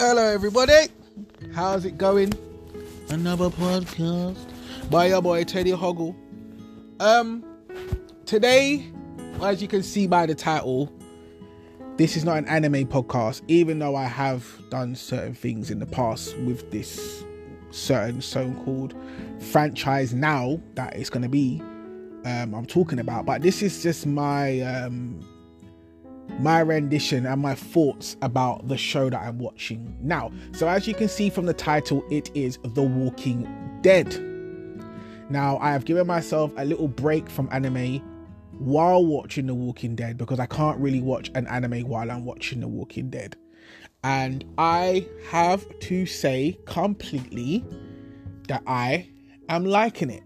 Hello, everybody. How's it going? Another podcast by your boy Teddy Hoggle. Um, today, as you can see by the title, this is not an anime podcast, even though I have done certain things in the past with this certain so-called franchise now that it's going to be um, I'm talking about. But this is just my um, my rendition and my thoughts about the show that I'm watching now. So, as you can see from the title, it is The Walking Dead. Now, I have given myself a little break from anime while watching The Walking Dead because I can't really watch an anime while I'm watching The Walking Dead. And I have to say completely that I am liking it.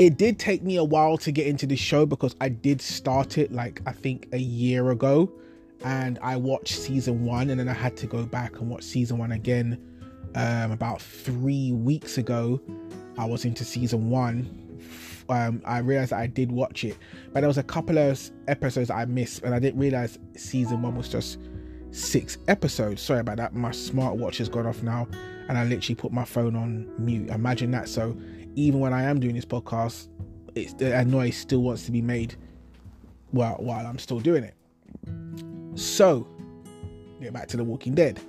It did take me a while to get into the show because I did start it like I think a year ago and I watched season one and then I had to go back and watch season one again um, about three weeks ago. I was into season one. Um, I realized I did watch it, but there was a couple of episodes I missed, and I didn't realize season one was just six episodes. Sorry about that. My smartwatch has gone off now, and I literally put my phone on mute. Imagine that. So even when I am doing this podcast, it's the noise still wants to be made while while I'm still doing it. So, get back to The Walking Dead.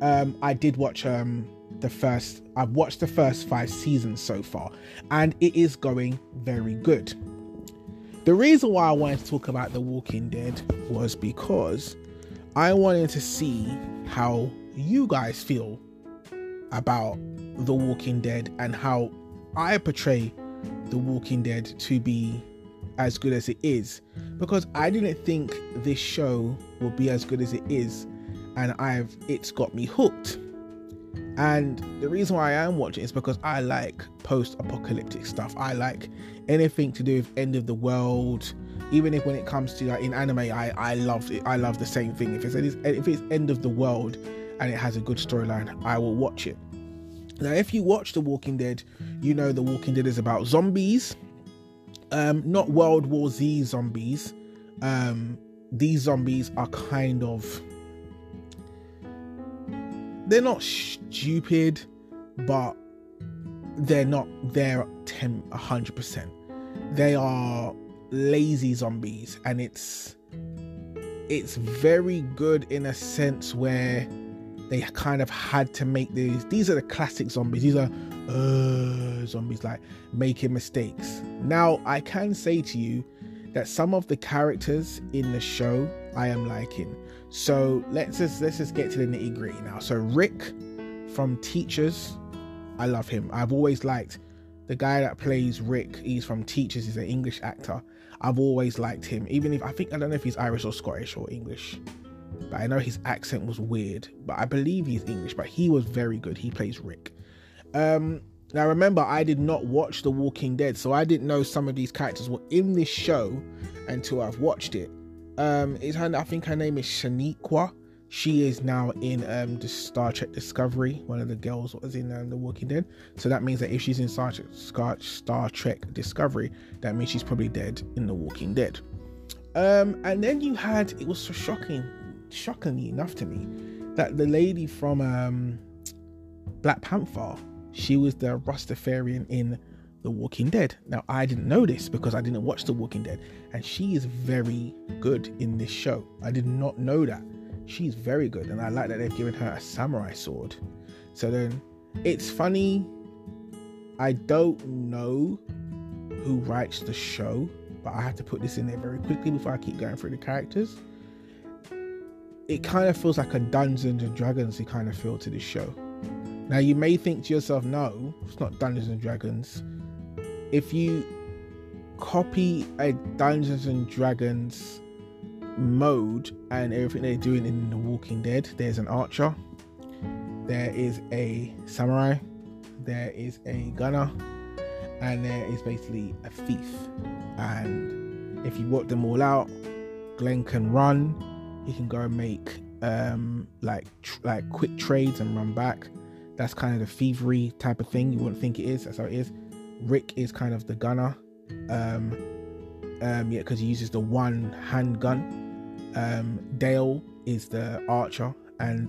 Um, I did watch um the first. I've watched the first five seasons so far, and it is going very good. The reason why I wanted to talk about The Walking Dead was because I wanted to see how you guys feel about The Walking Dead and how I portray The Walking Dead to be as good as it is because I didn't think this show would be as good as it is and I've it's got me hooked. And the reason why I am watching is because I like post-apocalyptic stuff. I like anything to do with end of the world. Even if when it comes to like in anime, I I love it. I love the same thing. If it's if it's end of the world and it has a good storyline, I will watch it. Now, if you watch The Walking Dead, you know The Walking Dead is about zombies, um, not World War Z zombies. Um, these zombies are kind of they're not stupid, but they're not there 10 100%. They are lazy zombies and it's it's very good in a sense where they kind of had to make these. These are the classic zombies. These are uh, zombies like making mistakes. Now, I can say to you that some of the characters in the show I am liking. So let's just let's just get to the nitty gritty now. So Rick from Teachers, I love him. I've always liked the guy that plays Rick. He's from Teachers. He's an English actor. I've always liked him, even if I think I don't know if he's Irish or Scottish or English but I know his accent was weird. But I believe he's English, but he was very good. He plays Rick. Um, now remember, I did not watch The Walking Dead, so I didn't know some of these characters were in this show until I've watched it. Um, her? I think her name is Shaniqua. She is now in um the Star Trek Discovery. One of the girls was in um, The Walking Dead. So that means that if she's in Star Trek, Star Trek Discovery, that means she's probably dead in The Walking Dead. Um, and then you had it was so shocking shockingly enough to me that the lady from um, Black Panther, she was the Rastafarian in The Walking Dead. Now I didn't know this because I didn't watch The Walking Dead, and she is very good in this show. I did not know that. She's very good, and I like that they've given her a samurai sword. So then, it's funny. I don't know who writes the show, but I have to put this in there very quickly before I keep going through the characters it kind of feels like a Dungeons and Dragons kind of feel to this show. Now you may think to yourself, no, it's not Dungeons and Dragons. If you copy a Dungeons and Dragons mode and everything they're doing in The Walking Dead, there's an archer, there is a samurai, there is a gunner, and there is basically a thief. And if you work them all out, Glenn can run, he can go and make um, like tr- like quick trades and run back. That's kind of the thievery type of thing. You wouldn't think it is. That's how it is. Rick is kind of the gunner. Um, um, yeah, because he uses the one handgun. Um, Dale is the archer, and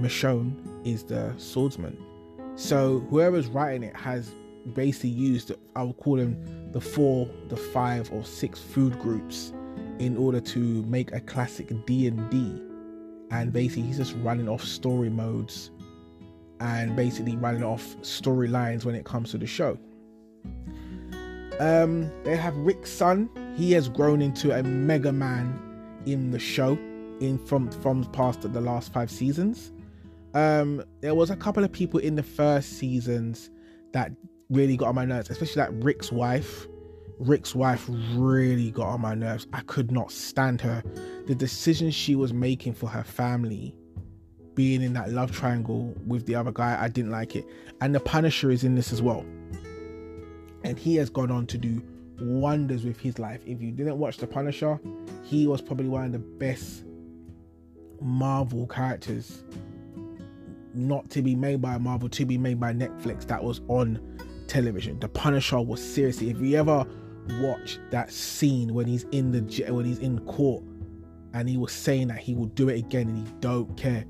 Michonne is the swordsman. So whoever's writing it has basically used I would call them the four, the five or six food groups in order to make a classic D and D. And basically he's just running off story modes and basically running off storylines when it comes to the show. Um, they have Rick's son. He has grown into a mega man in the show in from from past the last five seasons. Um, there was a couple of people in the first seasons that really got on my nerves, especially like Rick's wife. Rick's wife really got on my nerves. I could not stand her. The decisions she was making for her family, being in that love triangle with the other guy, I didn't like it. And the Punisher is in this as well. And he has gone on to do wonders with his life. If you didn't watch The Punisher, he was probably one of the best Marvel characters not to be made by Marvel, to be made by Netflix that was on television. The Punisher was seriously, if you ever watch that scene when he's in the when he's in court and he was saying that he will do it again and he don't care.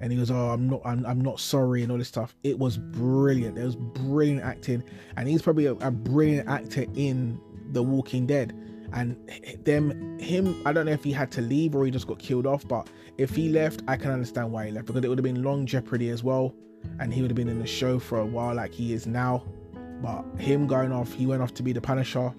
And he goes oh i'm not i'm, I'm not sorry and all this stuff. It was brilliant. It was brilliant acting. And he's probably a, a brilliant actor in the walking dead. And them him i don't know if he had to leave or he just got killed off but if he left i can understand why he left because it would have been long jeopardy as well. And he would have been in the show for a while like he is now. But him going off he went off to be the punisher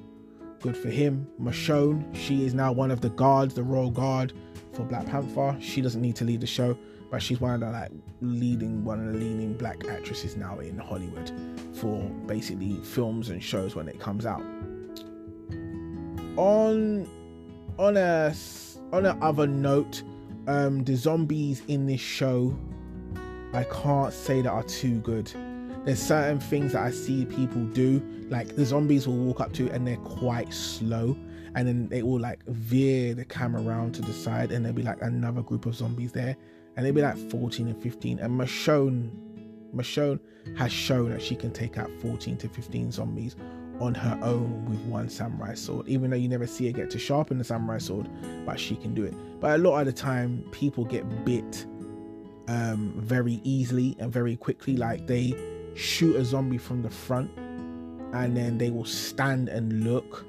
good for him. Michonne she is now one of the guards the royal guard for black panther. She doesn't need to leave the show but she's one of the like leading one of the leading black actresses now in hollywood for basically films and shows when it comes out. On on a on a other note, um, the zombies in this show, I can't say that are too good. There's certain things that I see people do, like the zombies will walk up to and they're quite slow, and then they will like veer the camera around to the side, and there'll be like another group of zombies there, and they'll be like 14 and 15. And Michonne, Michonne has shown that she can take out 14 to 15 zombies on her own with one samurai sword, even though you never see her get to sharpen the samurai sword, but she can do it. But a lot of the time, people get bit um, very easily and very quickly. Like they shoot a zombie from the front, and then they will stand and look,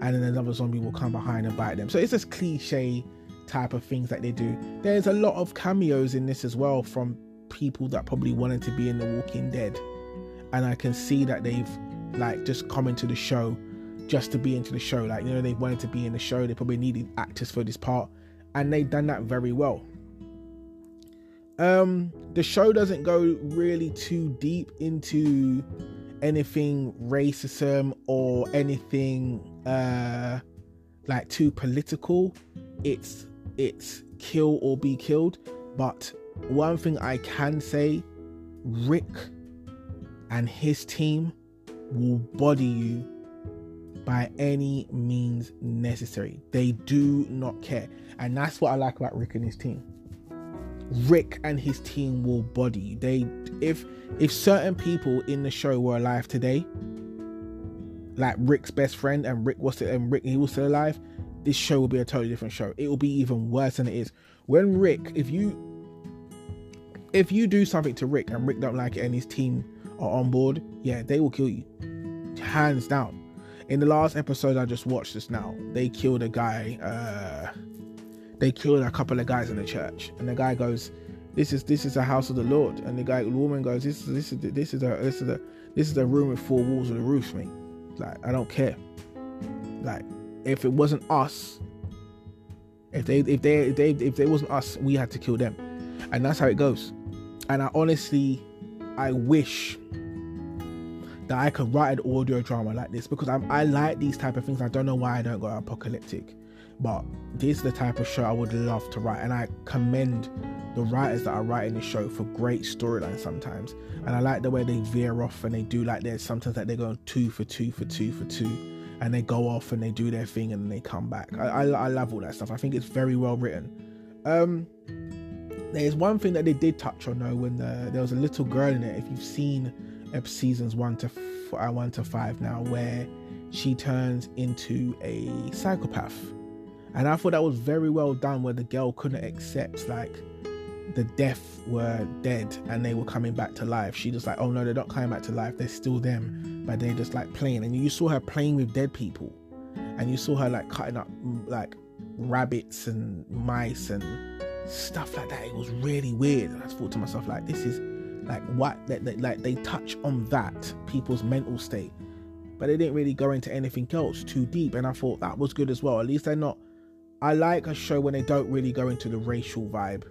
and then another zombie will come behind and bite them. So it's this cliche type of things that they do. There's a lot of cameos in this as well from people that probably wanted to be in The Walking Dead, and I can see that they've like just come into the show just to be into the show. Like, you know, they wanted to be in the show, they probably needed actors for this part, and they've done that very well. Um, the show doesn't go really too deep into anything racism or anything uh like too political. It's it's kill or be killed. But one thing I can say, Rick and his team will body you by any means necessary. They do not care. And that's what I like about Rick and his team. Rick and his team will body. They if if certain people in the show were alive today, like Rick's best friend and Rick was still, and Rick he was still alive, this show will be a totally different show. It will be even worse than it is. When Rick, if you if you do something to Rick and Rick don't like it and his team are on board, yeah, they will kill you. Hands down. In the last episode I just watched this now, they killed a guy, uh they killed a couple of guys in the church. And the guy goes, This is this is a house of the Lord. And the guy the woman goes, This is this is this is a this is a this is a room with four walls and a roof, mate. Like, I don't care. Like, if it wasn't us, if they if they if they if they wasn't us, we had to kill them. And that's how it goes. And I honestly I wish that I could write an audio drama like this because I'm, I like these type of things. I don't know why I don't go apocalyptic, but this is the type of show I would love to write, and I commend the writers that are writing the show for great storylines sometimes. And I like the way they veer off and they do like there's sometimes like they're going two for two for two for two, and they go off and they do their thing and they come back. I, I, I love all that stuff. I think it's very well written. Um, there's one thing that they did touch on though when the, there was a little girl in it. If you've seen seasons one to f- uh, one to five now, where she turns into a psychopath, and I thought that was very well done. Where the girl couldn't accept like the deaf were dead and they were coming back to life. She just like, oh no, they're not coming back to life. They're still them, but they're just like playing. And you saw her playing with dead people, and you saw her like cutting up mm, like rabbits and mice and stuff like that. It was really weird. And I thought to myself like, this is like what like they touch on that people's mental state, but they didn't really go into anything else too deep. And I thought that was good as well. At least they're not. I like a show when they don't really go into the racial vibe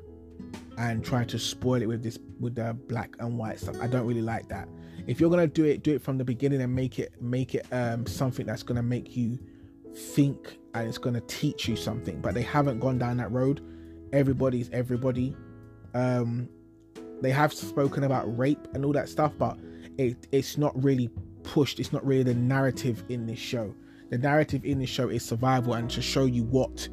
and try to spoil it with this with the black and white stuff. I don't really like that. If you're gonna do it, do it from the beginning and make it make it um, something that's gonna make you think and it's gonna teach you something. But they haven't gone down that road. Everybody's everybody. Um, they have spoken about rape and all that stuff, but it it's not really pushed. It's not really the narrative in this show. The narrative in this show is survival and to show you what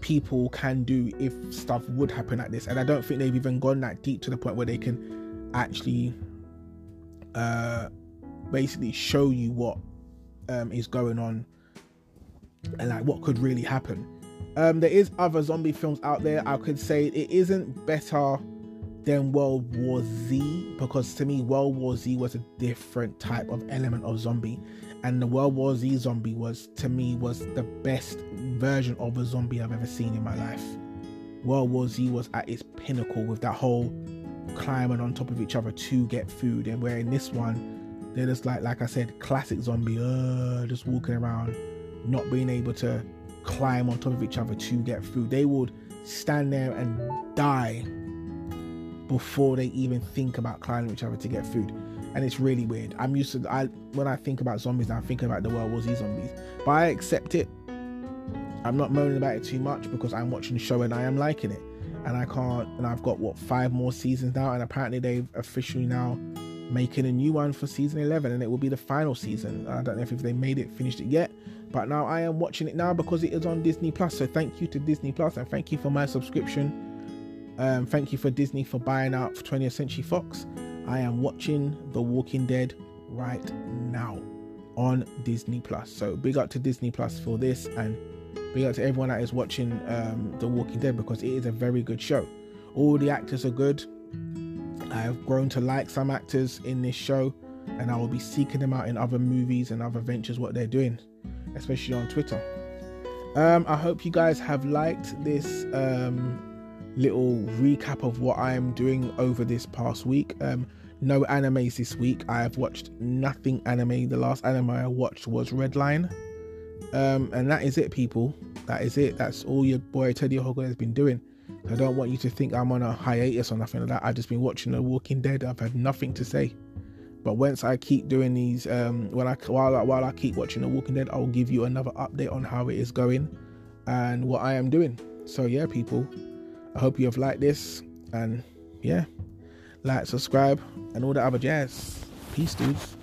people can do if stuff would happen like this. And I don't think they've even gone that deep to the point where they can actually uh, basically show you what um, is going on and like what could really happen. Um, there is other zombie films out there. I could say it isn't better than World War Z because to me World War Z was a different type of element of zombie and the World War Z zombie was to me was the best version of a zombie I've ever seen in my life. World War Z was at its pinnacle with that whole climbing on top of each other to get food, and where in this one they're just like like I said, classic zombie, uh, just walking around, not being able to climb on top of each other to get food. They would stand there and die before they even think about climbing each other to get food and it's really weird. I'm used to I when I think about zombies, I'm thinking about the World War Z zombies, but I accept it. I'm not moaning about it too much because I'm watching the show and I am liking it, and I can't. And I've got what five more seasons now, and apparently they've officially now making a new one for season 11, and it will be the final season. I don't know if they made it, finished it yet, but now I am watching it now because it is on Disney Plus. So thank you to Disney Plus, and thank you for my subscription. Um, thank you for Disney for buying out 20th Century Fox. I am watching The Walking Dead right now on Disney Plus. So big up to Disney Plus for this and big up to everyone that is watching um, The Walking Dead because it is a very good show. All the actors are good. I have grown to like some actors in this show and I will be seeking them out in other movies and other ventures what they're doing, especially on Twitter. Um, I hope you guys have liked this um, little recap of what I am doing over this past week. Um, no animes this week. I have watched nothing anime. The last anime I watched was Redline. Um, and that is it, people. That is it. That's all your boy Teddy Hoggle has been doing. I don't want you to think I'm on a hiatus or nothing like that. I've just been watching The Walking Dead. I've had nothing to say. But once I keep doing these, um, when I while I, while I keep watching The Walking Dead, I'll give you another update on how it is going and what I am doing. So yeah, people, I hope you have liked this, and yeah, like, subscribe, and all the other jazz. Peace, dudes.